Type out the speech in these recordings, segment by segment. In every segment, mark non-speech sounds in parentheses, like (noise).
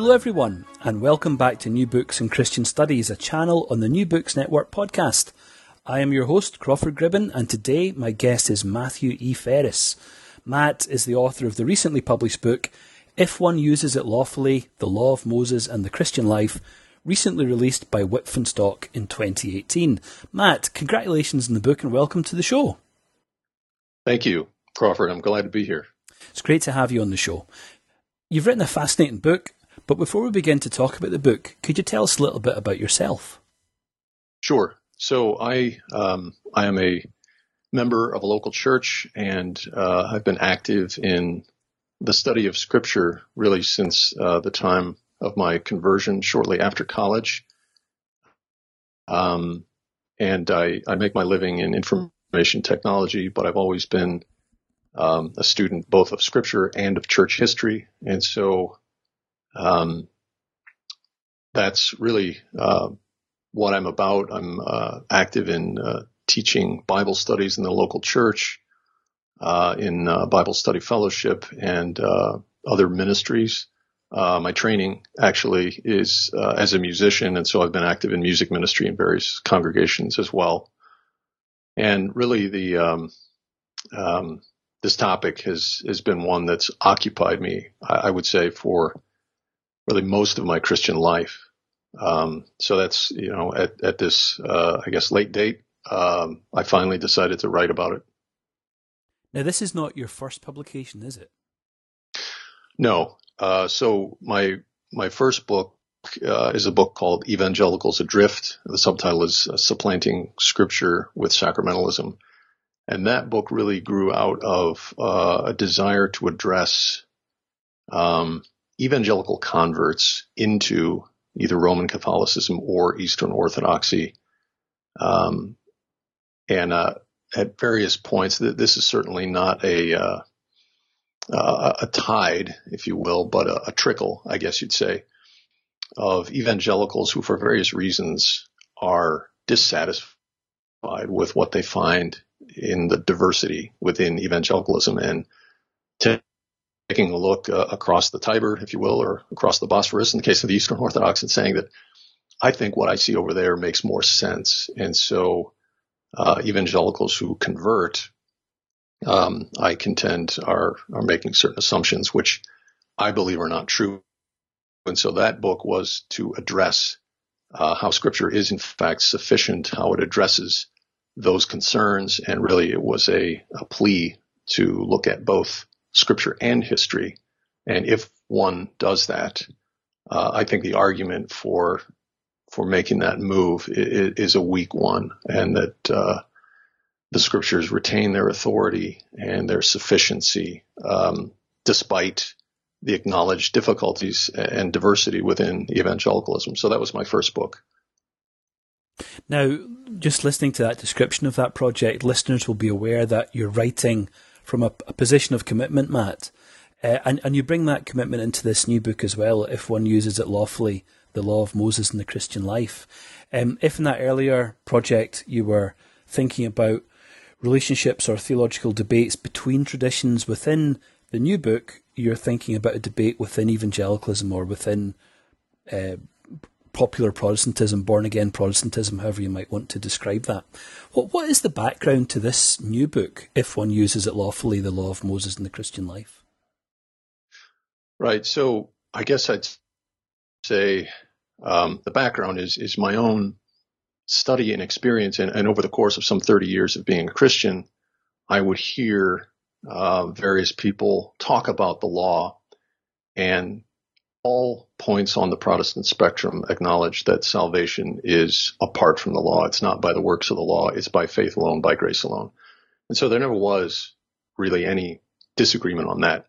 Hello, everyone, and welcome back to New Books and Christian Studies, a channel on the New Books Network podcast. I am your host, Crawford Gribben, and today my guest is Matthew E. Ferris. Matt is the author of the recently published book, If One Uses It Lawfully The Law of Moses and the Christian Life, recently released by Stock in 2018. Matt, congratulations on the book and welcome to the show. Thank you, Crawford. I'm glad to be here. It's great to have you on the show. You've written a fascinating book, but before we begin to talk about the book, could you tell us a little bit about yourself? Sure. So I um, I am a member of a local church, and uh, I've been active in the study of Scripture really since uh, the time of my conversion, shortly after college. Um, and I, I make my living in information technology, but I've always been um, a student both of scripture and of church history. And so um, that's really uh, what I'm about. I'm uh, active in uh, teaching Bible studies in the local church, uh, in uh, Bible study fellowship, and uh, other ministries. my training actually is as a musician, and so I've been active in music ministry in various congregations as well. And really, the um, um, this topic has has been one that's occupied me, I, I would say, for really most of my Christian life. Um, so that's you know at at this uh, I guess late date, um, I finally decided to write about it. Now, this is not your first publication, is it? No. Uh, so my my first book uh, is a book called Evangelicals Adrift. The subtitle is uh, Supplanting Scripture with Sacramentalism. And that book really grew out of uh, a desire to address um, evangelical converts into either Roman Catholicism or Eastern Orthodoxy. Um, and uh, at various points, this is certainly not a uh, a tide, if you will, but a, a, trickle, I guess you'd say, of evangelicals who, for various reasons, are dissatisfied with what they find in the diversity within evangelicalism and taking a look uh, across the Tiber, if you will, or across the Bosphorus in the case of the Eastern Orthodox and saying that I think what I see over there makes more sense. And so uh, evangelicals who convert, um, I contend, are, are making certain assumptions which I believe are not true. And so that book was to address uh, how scripture is in fact sufficient, how it addresses those concerns. And really, it was a, a plea to look at both scripture and history. And if one does that, uh, I think the argument for for making that move is, is a weak one, and that uh, the scriptures retain their authority and their sufficiency um, despite the acknowledged difficulties and diversity within evangelicalism. So that was my first book. Now, just listening to that description of that project, listeners will be aware that you're writing from a, a position of commitment, Matt. Uh, and, and you bring that commitment into this new book as well, if one uses it lawfully, the law of Moses and the Christian life. Um, if in that earlier project you were thinking about relationships or theological debates between traditions within the new book, you're thinking about a debate within evangelicalism or within uh, popular Protestantism, born again Protestantism, however you might want to describe that. What what is the background to this new book, if one uses it lawfully, the law of Moses in the Christian life? Right. So I guess I'd say um, the background is is my own study and experience, and, and, over the course of some 30 years of being a Christian, I would hear uh, various people talk about the law and all points on the Protestant spectrum acknowledge that salvation is apart from the law. It's not by the works of the law. It's by faith alone, by grace alone. And so there never was really any disagreement on that.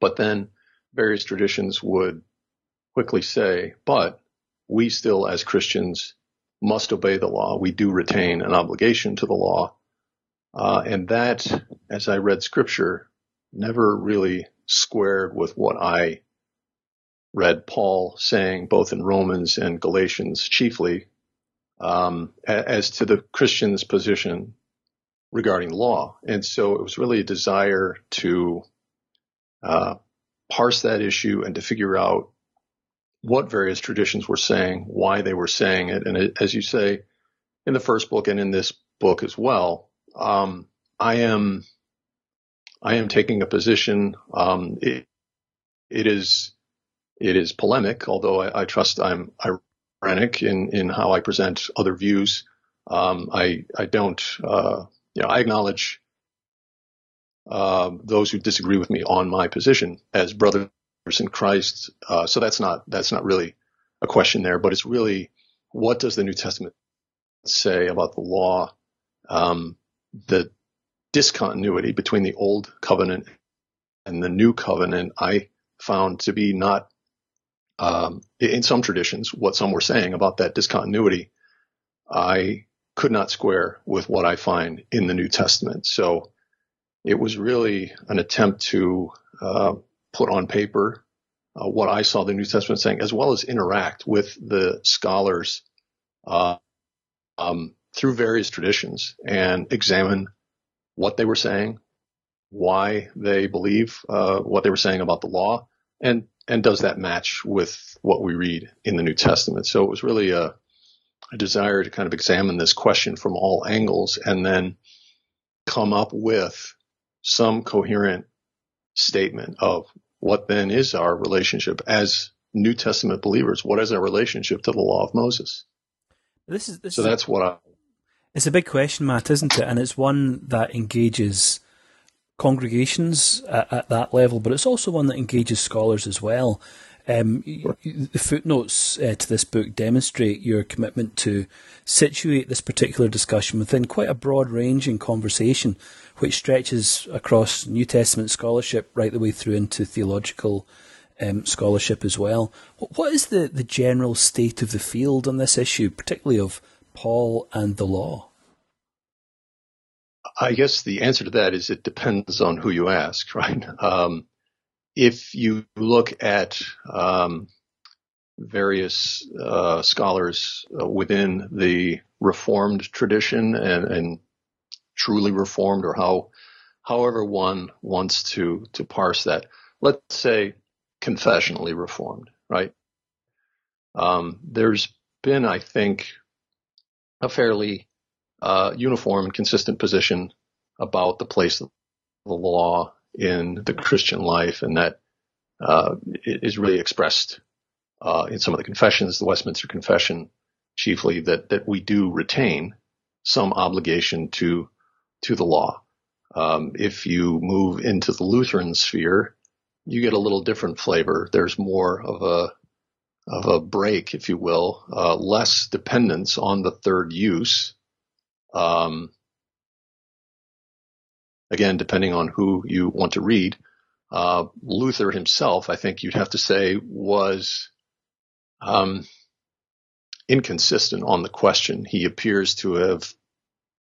But then various traditions would quickly say, but we still as Christians must obey the law. We do retain an obligation to the law. Uh, and that, as I read scripture, never really squared with what I read Paul saying both in Romans and Galatians chiefly um, as to the Christian's position regarding law. And so it was really a desire to uh, parse that issue and to figure out what various traditions were saying, why they were saying it. And as you say in the first book and in this book as well, um, I am I am taking a position. Um, it, it is it is polemic, although I, I, trust I'm irenic in in how I present other views. Um, I I don't uh, you know I acknowledge uh, those who disagree with me on my position as brothers in Christ. Uh, so that's not that's not really a question there, but it's really what does the New Testament say about the law, um, the discontinuity between the old covenant and the new covenant. I found to be not um, in some traditions what some were saying about that discontinuity. I could not square with what I find in the New Testament. So it was really an attempt to uh, put on paper uh, what I saw the New Testament saying, as well as interact with the scholars uh, um, through various traditions and examine what they were saying, why they believe uh, what they were saying about the law, and and does that match with what we read in the New Testament? So it was really a, a desire to kind of examine this question from all angles and then come up with some coherent statement of what then is our relationship as New Testament believers. What is our relationship to the law of Moses? This is this so is that's what I. It's a big question, Matt, isn't it? And it's one that engages congregations at, at that level, but it's also one that engages scholars as well. Um, the footnotes uh, to this book demonstrate your commitment to situate this particular discussion within quite a broad range in conversation, which stretches across New Testament scholarship right the way through into theological um, scholarship as well. What is the, the general state of the field on this issue, particularly of Paul and the law? I guess the answer to that is it depends on who you ask, (laughs) right? Um, if you look at um, various uh, scholars uh, within the Reformed tradition and, and, truly Reformed, or how, however one wants to to parse that, let's say confessionally Reformed, right? Um, there's been, I think, a fairly uh, uniform and consistent position about the place of the law in the Christian life, and that uh, is really expressed uh, in some of the confessions, the Westminster Confession, chiefly that that we do retain some obligation to to the law. Um, if you move into the Lutheran sphere, you get a little different flavor. There's more of a of a break, if you will, uh, less dependence on the third use. Um, again, depending on who you want to read. Uh, Luther himself, I think you'd have to say, was um, inconsistent on the question. He appears to have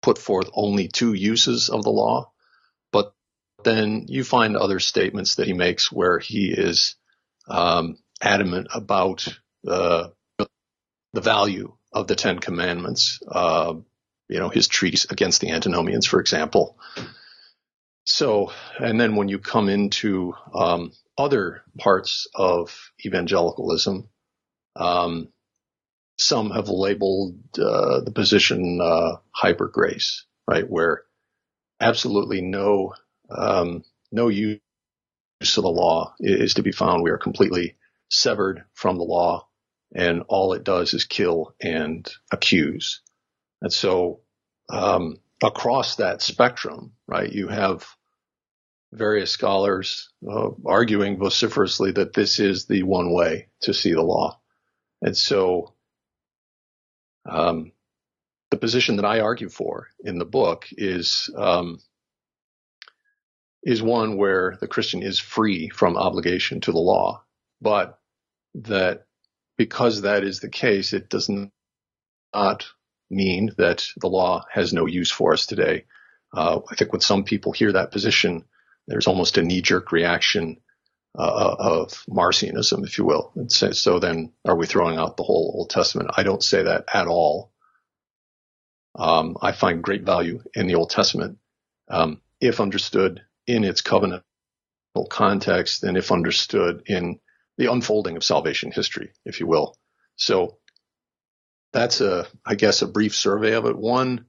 put forth only two uses of the law, but then you find other statements that he makes where he is um, adamant about uh, the value of the Ten Commandments. Uh, you know, his treatise against the antinomians, for example. So, and then when you come into um, other parts of evangelicalism, um, some have labeled uh, the position uh, hyper grace, right, where absolutely no um, no use of the law is to be found. We are completely severed from the law, and all it does is kill and accuse. And so, um, across that spectrum, right, you have various scholars uh, arguing vociferously that this is the one way to see the law. And so, um, the position that I argue for in the book is um, is one where the Christian is free from obligation to the law, but that because that is the case, it does not mean that the law has no use for us today. Uh, I think when some people hear that position, there's almost a knee jerk reaction uh, of Marcionism, if you will. And so, so, then are we throwing out the whole Old Testament? I don't say that at all. Um, I find great value in the Old Testament um, if understood in its covenantal context and if understood in the unfolding of salvation history, if you will. So that's a, I guess, a brief survey of it. One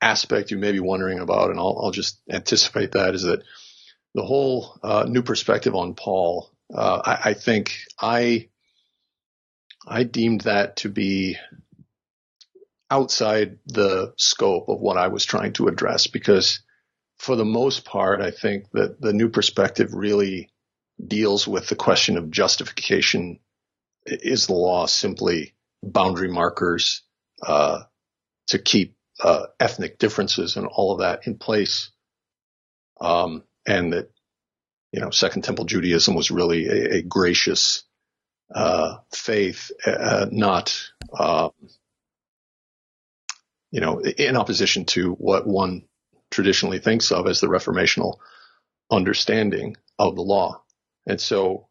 aspect you may be wondering about, and I'll, I'll just anticipate that, is that the whole uh, new perspective on Paul. Uh, I, I, think I I deemed that to be outside the scope of what I was trying to address because, for the most part, I think that the new perspective really deals with the question of justification. Is the law simply boundary markers uh, to keep uh, ethnic differences and all of that in place? Um, and that you know Second Temple Judaism was really a, a gracious uh, faith, uh, not um, you know in opposition to what one traditionally thinks of as the reformational understanding of the law. And so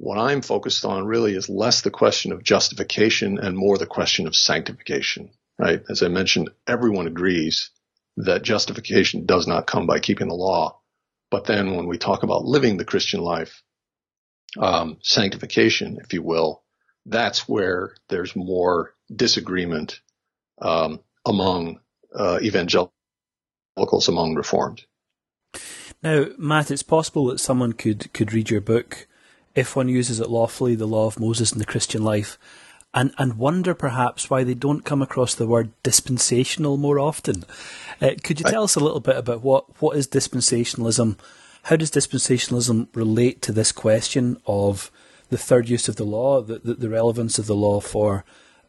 what I'm focused on really is less the question of justification and more the question of sanctification, right? As I mentioned, everyone agrees that justification does not come by keeping the law. But then when we talk about living the Christian life, um, sanctification, if you will, that's where there's more disagreement um, among uh, evangelicals, among Reformed. Now, Matt, it's possible that someone could, could read your book, if one uses it lawfully, the law of Moses in the Christian life, and, and wonder perhaps why they don't come across the word dispensational more often. Uh, could you tell I, us a little bit about what, what is dispensationalism? How does dispensationalism relate to this question of the third use of the law, the, the, the relevance of the law for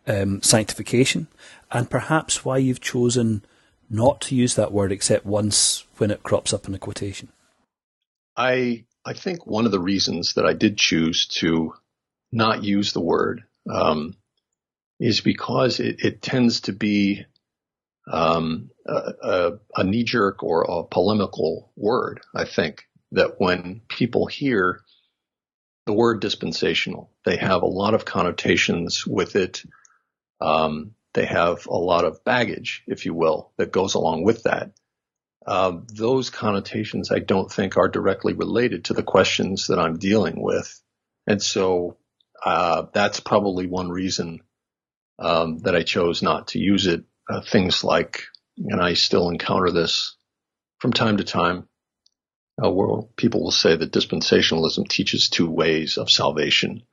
um, sanctification, and perhaps why you've chosen not to use that word except once when it crops up in a quotation? I I think one of the reasons that I did choose to not use the word um, is because it, it, tends to be um, a, a, a knee jerk or a polemical word. I think that when people hear the word dispensational, they have a lot of connotations with it. Um, they have a lot of baggage, if you will, that goes along with that. Uh, those connotations I don't think are directly related to the questions that I'm dealing with. And so uh, that's probably one reason um, that I chose not to use it. Uh, things like, and I still encounter this from time to time, uh, where people will say that dispensationalism teaches two ways of salvation.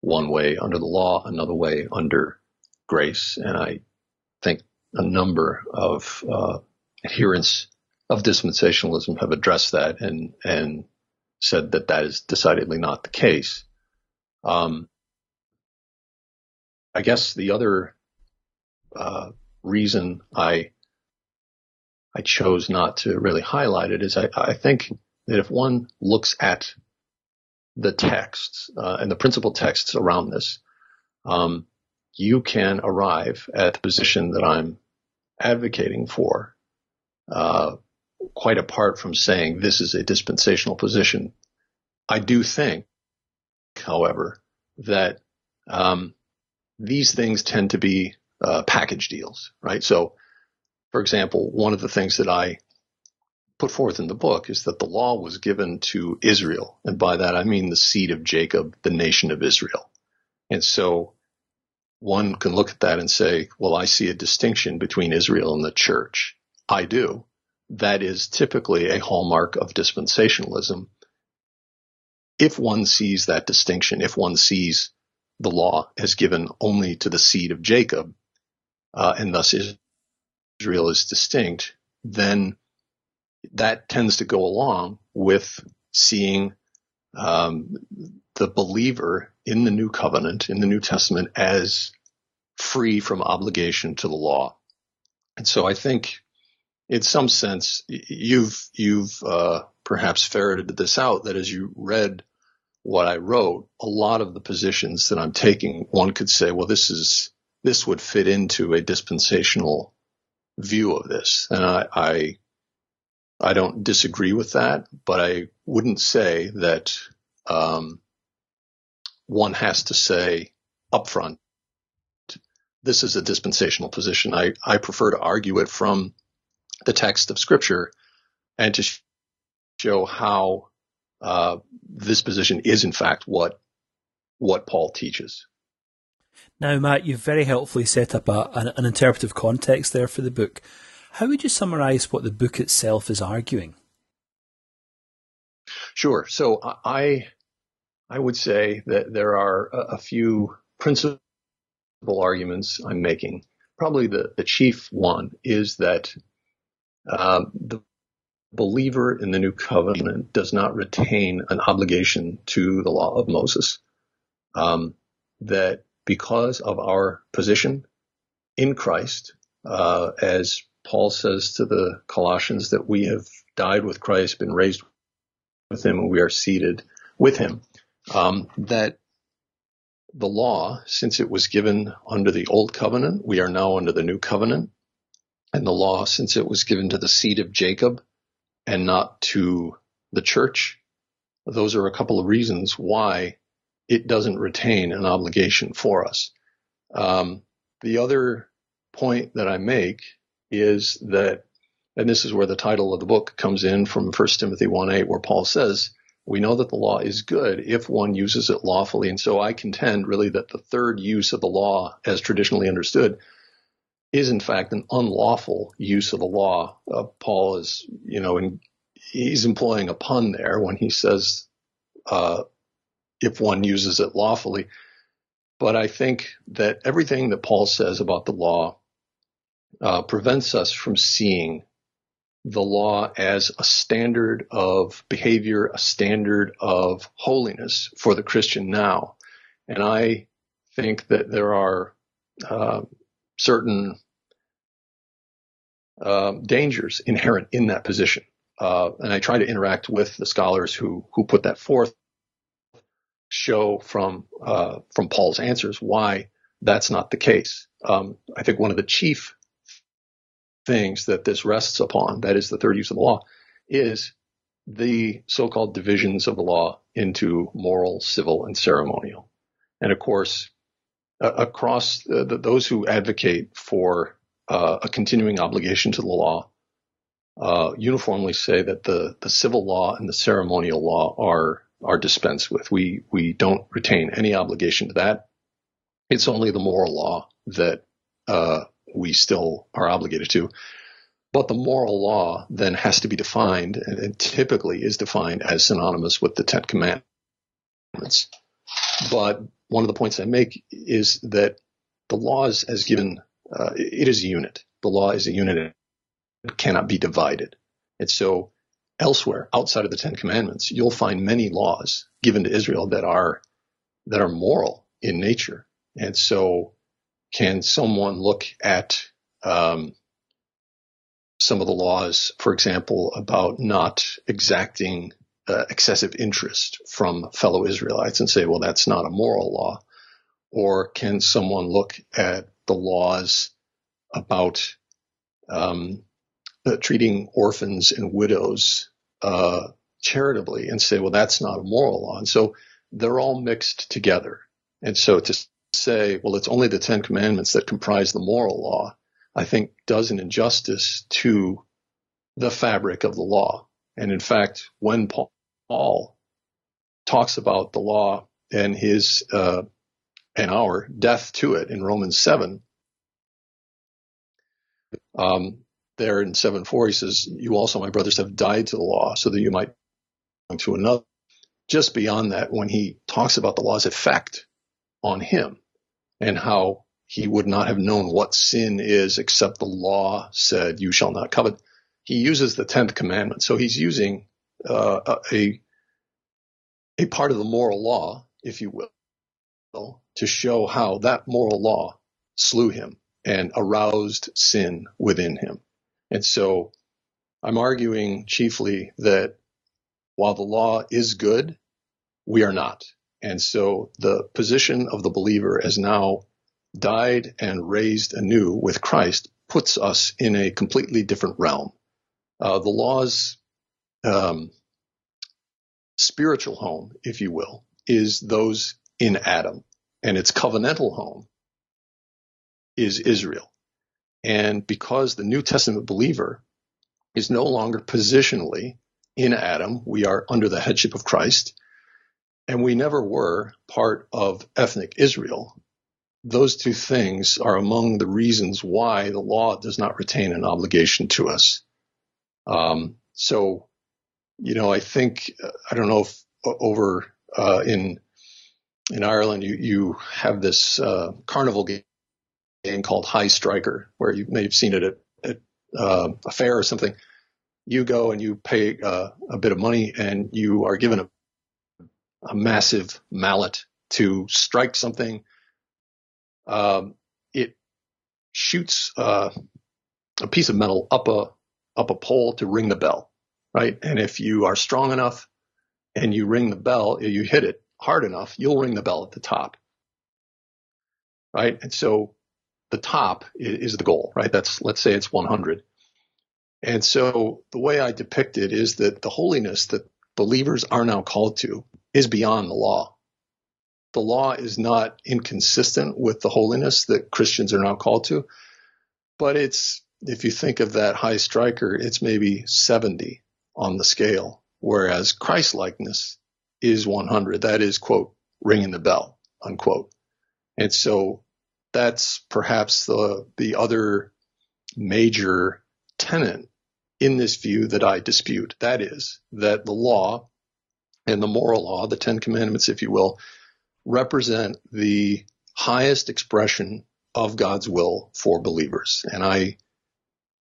One way under the law, another way under grace. And I think a number of uh, adherents of dispensationalism have addressed that and and said that that is decidedly not the case. Um, I guess the other uh, reason I I chose not to really highlight it is I, I think that if one looks at the texts uh, and the principal texts around this, um, you can arrive at the position that I'm advocating for, uh, quite apart from saying this is a dispensational position. I do think, however, that um, these things tend to be uh, package deals, right? So, for example, one of the things that I put forth in the book is that the law was given to Israel, and by that I mean the seed of Jacob, the nation of Israel. And so one can look at that and say, well, I see a distinction between Israel and the church. I do. That is typically a hallmark of dispensationalism if one sees that distinction, if one sees the law as given only to the seed of Jacob, uh, and thus Israel is distinct, then that tends to go along with seeing um, the believer in the new covenant, in the New Testament, as free from obligation to the law. And so I think in some sense, you've, you've, uh, perhaps ferreted this out that as you read what I wrote, a lot of the positions that I'm taking, one could say, well, this is, this would fit into a dispensational view of this. And I, I, I don't disagree with that, but I wouldn't say that, um, one has to say upfront, this is a dispensational position. I, I prefer to argue it from the text of scripture and to show how uh, this position is in fact what what Paul teaches. Now, Matt, you've very helpfully set up a, an, an interpretive context there for the book. How would you summarize what the book itself is arguing? Sure. So I I would say that there are a, a few principal arguments I'm making. Probably the, the chief one is that um, the believer in the new covenant does not retain an obligation to the law of Moses. Um, that because of our position in Christ, uh, as Paul says to the Colossians, that we have died with Christ, been raised with him, and we are seated with him. Um, that the law, since it was given under the old covenant, we are now under the new covenant. And the law, since it was given to the seed of Jacob, and not to the church. Those are a couple of reasons why it doesn't retain an obligation for us. Um, the other point that I make is that, and this is where the title of the book comes in from 1 Timothy 1:8, where Paul says, we know that the law is good if one uses it lawfully. And so I contend really that the third use of the law, as traditionally understood, is in fact an unlawful use of the law. Uh, Paul is, you know, in, he's employing a pun there when he says, uh, if one uses it lawfully. But I think that everything that Paul says about the law uh, prevents us from seeing the law as a standard of behavior, a standard of holiness for the Christian now. And I think that there are uh, certain uh, dangers inherent in that position. Uh, and I try to interact with the scholars who who put that forth, show from uh, from Paul's answers why that's not the case. Um, I think one of the chief things that this rests upon, that is the third use of the law, is the so-called divisions of the law into moral, civil, and ceremonial. And of course, uh, across the, the, those who advocate for uh, a continuing obligation to the law uh, uniformly say that the, the civil law and the ceremonial law are are dispensed with. We we don't retain any obligation to that. It's only the moral law that uh, we still are obligated to. But the moral law then has to be defined, and, and typically is defined as synonymous with the Ten Commandments. But one of the points I make is that the laws as given uh, it is a unit. The law is a unit. It cannot be divided. And so elsewhere, outside of the Ten Commandments, you'll find many laws given to Israel that are, that are moral in nature. And so can someone look at, um, some of the laws, for example, about not exacting uh, excessive interest from fellow Israelites and say, well, that's not a moral law? Or can someone look at the laws about um, uh, treating orphans and widows uh, charitably and say, well, that's not a moral law. And so they're all mixed together. And so to say, well, it's only the Ten Commandments that comprise the moral law, I think does an injustice to the fabric of the law. And in fact, when Paul talks about the law and his uh, and our death to it in Romans 7, um, there in 7 4, he says, You also, my brothers, have died to the law so that you might to another. Just beyond that, when he talks about the law's effect on him and how he would not have known what sin is except the law said, You shall not covet, he uses the 10th commandment. So he's using uh, a, a part of the moral law, if you will, to show how that moral law slew him and aroused sin within him. And so I'm arguing chiefly that while the law is good, we are not. And so the position of the believer as now died and raised anew with Christ puts us in a completely different realm. Uh, the law's um, spiritual home, if you will, is those in Adam, and its covenantal home is Israel. And because the New Testament believer is no longer positionally in Adam, we are under the headship of Christ, and we never were part of ethnic Israel. Those two things are among the reasons why the law does not retain an obligation to us. Um, so, you know, I think I don't know if over uh, in in Ireland you you have this uh, carnival game game called High Striker, where you may have seen it at, at uh, a fair or something. You go and you pay uh, a bit of money, and you are given a, a massive mallet to strike something. Um, it shoots uh, a piece of metal up a up a pole to ring the bell, right? And if you are strong enough and you ring the bell, you hit it hard enough, you'll ring the bell at the top, right? And so the top is the goal, right? That's, let's say it's 100. And so the way I depict it is that the holiness that believers are now called to is beyond the law. The law is not inconsistent with the holiness that Christians are now called to, but it's, if you think of that high striker, it's maybe 70 on the scale, whereas Christ likeness is 100. That is, quote, ringing the bell, unquote. And so that's perhaps the the other major tenet in this view that I dispute. That is that the law and the moral law, the Ten Commandments, if you will, represent the highest expression of God's will for believers. And I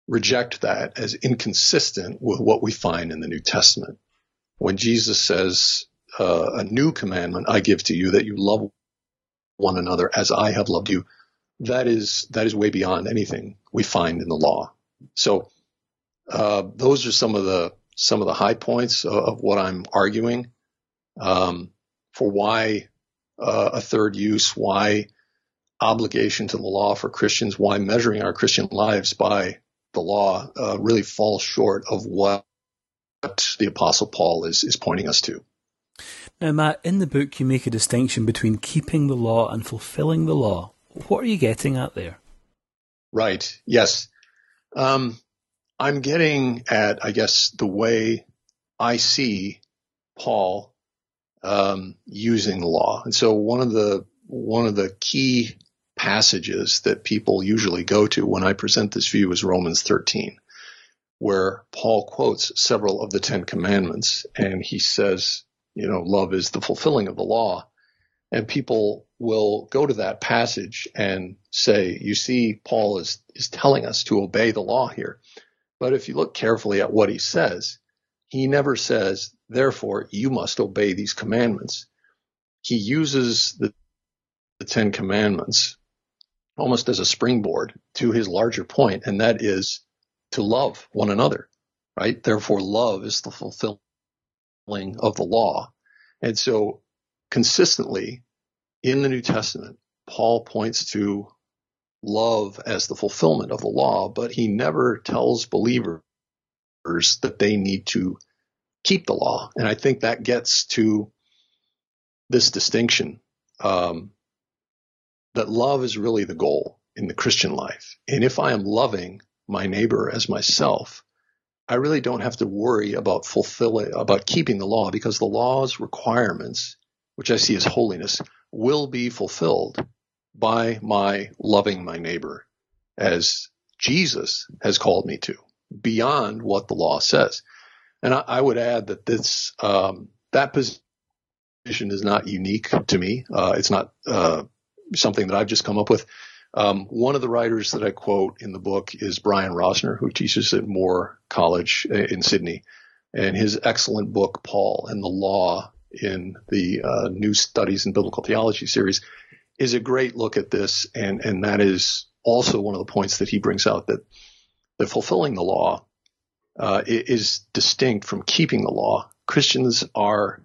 reject that as inconsistent with what we find in the New Testament. When Jesus says, uh, a new commandment I give to you that you love one another as I have loved you, that is that is way beyond anything we find in the law. So uh, those are some of the some of the high points of, of what I'm arguing um, for why uh, a third use, why obligation to the law for Christians, why measuring our Christian lives by the law uh, really falls short of what the Apostle Paul is is pointing us to. Now, Matt, in the book, you make a distinction between keeping the law and fulfilling the law. What are you getting at there? Right. Yes. Um, I'm getting at, I guess, the way I see Paul um, using the law. And so one of the one of the key passages that people usually go to when I present this view is Romans 13, where Paul quotes several of the Ten Commandments, and he says, you know, love is the fulfilling of the law. And people will go to that passage and say, you see, Paul is, is telling us to obey the law here. But if you look carefully at what he says, he never says, therefore, you must obey these commandments. He uses the, the Ten Commandments almost as a springboard to his larger point, and that is to love one another, right? Therefore, love is the fulfilling of the law. And so consistently in the New Testament, Paul points to love as the fulfillment of the law, but he never tells believers that they need to keep the law. And I think that gets to this distinction um, that love is really the goal in the Christian life. And if I am loving my neighbor as myself, I really don't have to worry about fulfilling, about keeping the law because the law's requirements, which I see as holiness, will be fulfilled by my loving my neighbor as Jesus has called me to beyond what the law says. And I, I would add that this, um, that position is not unique to me. Uh, it's not, uh, something that I've just come up with. Um, one of the writers that I quote in the book is Brian Rosner, who teaches at Moore College in Sydney, and his excellent book, Paul and the Law, in the uh, New Studies in Biblical Theology series, is a great look at this, and and that is also one of the points that he brings out that that fulfilling the law uh, is distinct from keeping the law, Christians are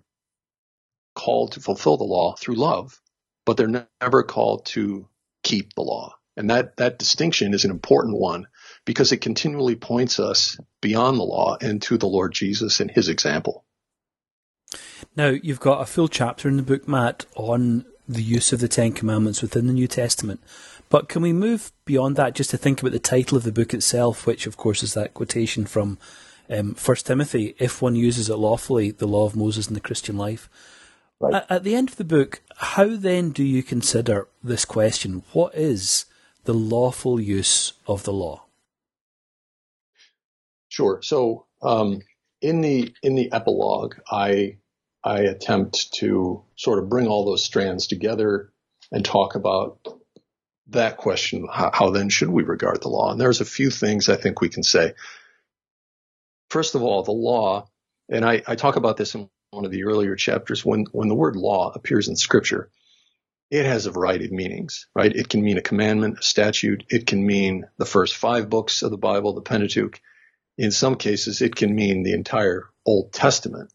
called to fulfill the law through love, but they're never called to keep the law. And that, that distinction is an important one because it continually points us beyond the law and to the Lord Jesus and his example. Now, you've got a full chapter in the book, Matt, on the use of the Ten Commandments within the New Testament. But can we move beyond that just to think about the title of the book itself, which, of course, is that quotation from um, First Timothy: "If one uses it lawfully, the law of Moses in the Christian life." Right. At, the end of the book, how then do you consider this question? What is the lawful use of the law? Sure. So um, in the in the epilogue, I I attempt to sort of bring all those strands together and talk about that question. How, how then should we regard the law? And there's a few things I think we can say. First of all, the law, and I, I talk about this in one of the earlier chapters. When when the word law appears in Scripture, it has a variety of meanings, right? It can mean a commandment, a statute. It can mean the first five books of the Bible, the Pentateuch. In some cases, it can mean the entire Old Testament.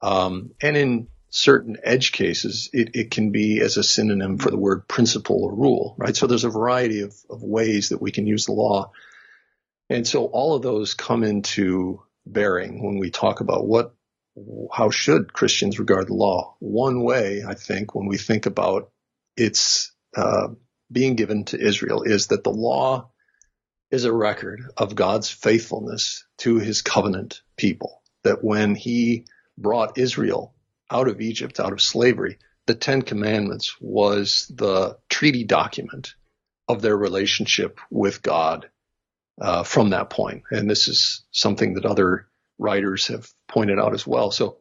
Um, and in certain edge cases, it, it, can be as a synonym for the word principle or rule, right? So there's a variety of, of ways that we can use the law. And so all of those come into bearing when we talk about what, how should Christians regard the law? One way, I think, when we think about its uh, being given to Israel is that the law is a record of God's faithfulness to his covenant people. That when he brought Israel out of Egypt, out of slavery, the Ten Commandments was the treaty document of their relationship with God uh, from that point. And this is something that other writers have pointed out as well. So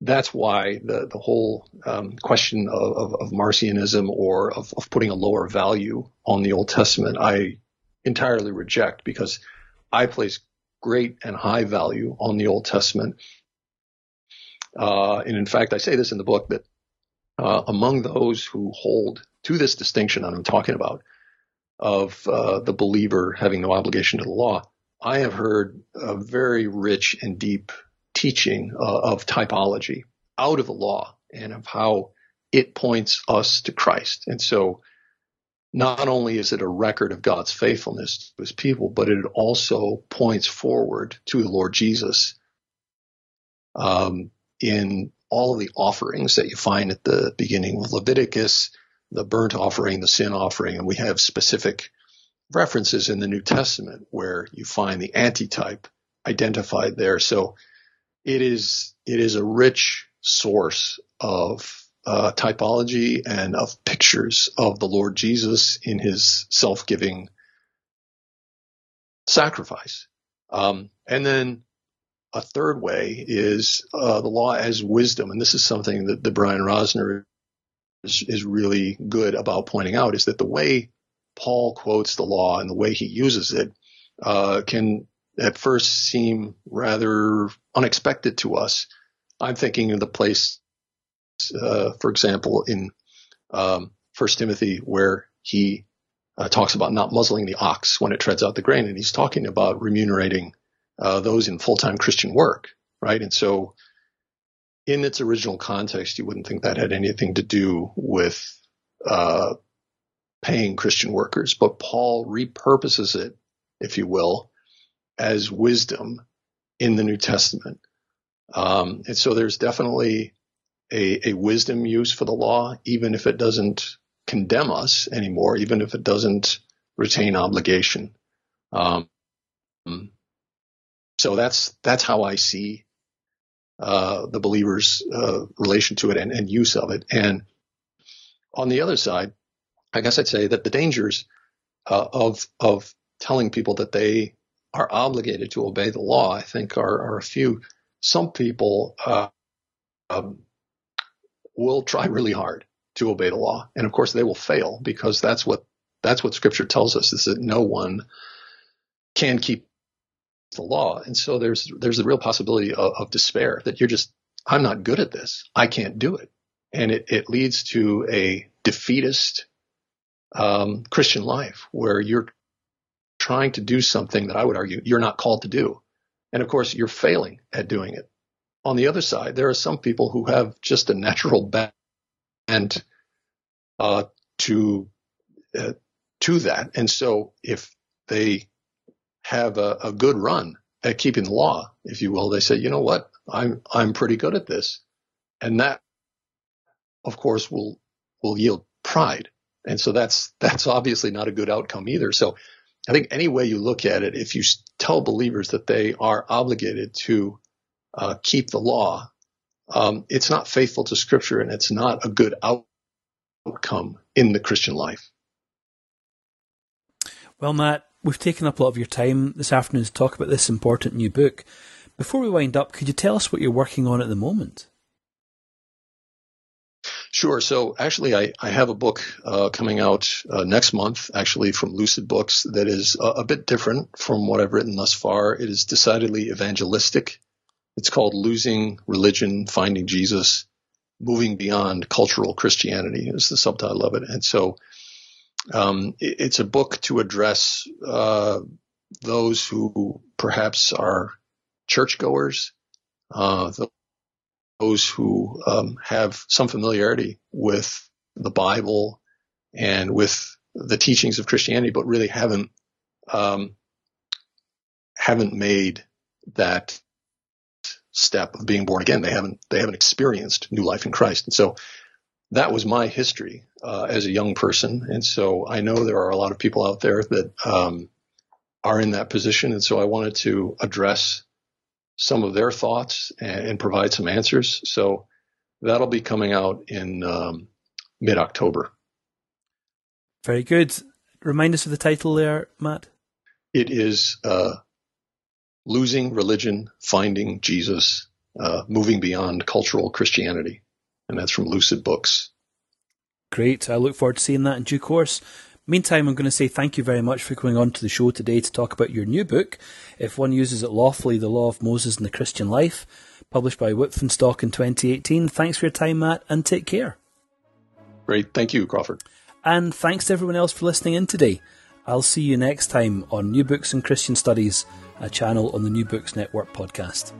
that's why the, the whole um, question of, of, of, Marcionism or of, of putting a lower value on the Old Testament, I entirely reject because I place great and high value on the Old Testament. Uh, and in fact, I say this in the book that uh, among those who hold to this distinction that I'm talking about of uh, the believer having no obligation to the law, I have heard a very rich and deep teaching uh, of typology out of the law and of how it points us to Christ. And so not only is it a record of God's faithfulness to his people, but it also points forward to the Lord Jesus um, in all of the offerings that you find at the beginning of Leviticus, the burnt offering, the sin offering, and we have specific references in the New Testament where you find the antitype identified there. So it is it is a rich source of uh, typology and of pictures of the Lord Jesus in his self-giving sacrifice. Um, and then a third way is uh, the law as wisdom, and this is something that the Brian Rosner is, is really good about pointing out, is that the way Paul quotes the law and the way he uses it uh, can at first seem rather unexpected to us. I'm thinking of the place, uh, for example, in um, First Timothy, where he uh, talks about not muzzling the ox when it treads out the grain, and he's talking about remunerating uh, those in full-time Christian work, right? And so, in its original context, you wouldn't think that had anything to do with uh, paying Christian workers, but Paul repurposes it, if you will, as wisdom in the New Testament. Um, and so there's definitely a, a, wisdom use for the law, even if it doesn't condemn us anymore, even if it doesn't retain obligation. Um, so that's that's how I see uh, the believer's uh, relation to it and, and, use of it. And on the other side, I guess I'd say that the dangers uh, of of telling people that they are obligated to obey the law, I think, are, are a few. Some people uh, um, will try really hard to obey the law, and of course they will fail because that's what that's what Scripture tells us is that no one can keep the law, and so there's there's a real possibility of, of despair that you're just I'm not good at this, I can't do it, and it, it leads to a defeatist um, Christian life where you're trying to do something that I would argue you're not called to do. And of course, you're failing at doing it. On the other side, there are some people who have just a natural bent uh, to uh, to that, and so if they have a, a good run at keeping the law, if you will, they say, you know what, I'm I'm pretty good at this, and that, of course, will will yield pride, and so that's that's obviously not a good outcome either. So I think any way you look at it, if you tell believers that they are obligated to uh, keep the law, um, it's not faithful to Scripture and it's not a good out- outcome in the Christian life. Well, Matt, we've taken up a lot of your time this afternoon to talk about this important new book. Before we wind up, could you tell us what you're working on at the moment? Sure. So actually, I, I have a book uh, coming out uh, next month, actually from Lucid Books, that is a, a, bit different from what I've written thus far. It is decidedly evangelistic. It's called Losing Religion, Finding Jesus, Moving Beyond Cultural Christianity is the subtitle of it. And so um, it, it's a book to address uh, those who perhaps are churchgoers, uh, those who um, have some familiarity with the Bible and with the teachings of Christianity, but really haven't um, haven't made that step of being born again. They haven't they haven't experienced new life in Christ, and so that was my history uh, as a young person. And so I know there are a lot of people out there that um, are in that position, and so I wanted to address some of their thoughts and, and provide some answers. So that'll be coming out in um, mid October. Very good. Remind us of the title there, Matt. It is uh, Losing Religion, Finding Jesus, uh, Moving Beyond Cultural Christianity. And that's from Lucid Books. Great. I look forward to seeing that in due course. Meantime, I'm going to say thank you very much for coming on to the show today to talk about your new book, If One Uses It Lawfully The Law of Moses in the Christian Life, published by Wipf Stock in 2018. Thanks for your time, Matt, and take care. Great. Thank you, Crawford. And thanks to everyone else for listening in today. I'll see you next time on New Books in Christian Studies, a channel on the New Books Network podcast.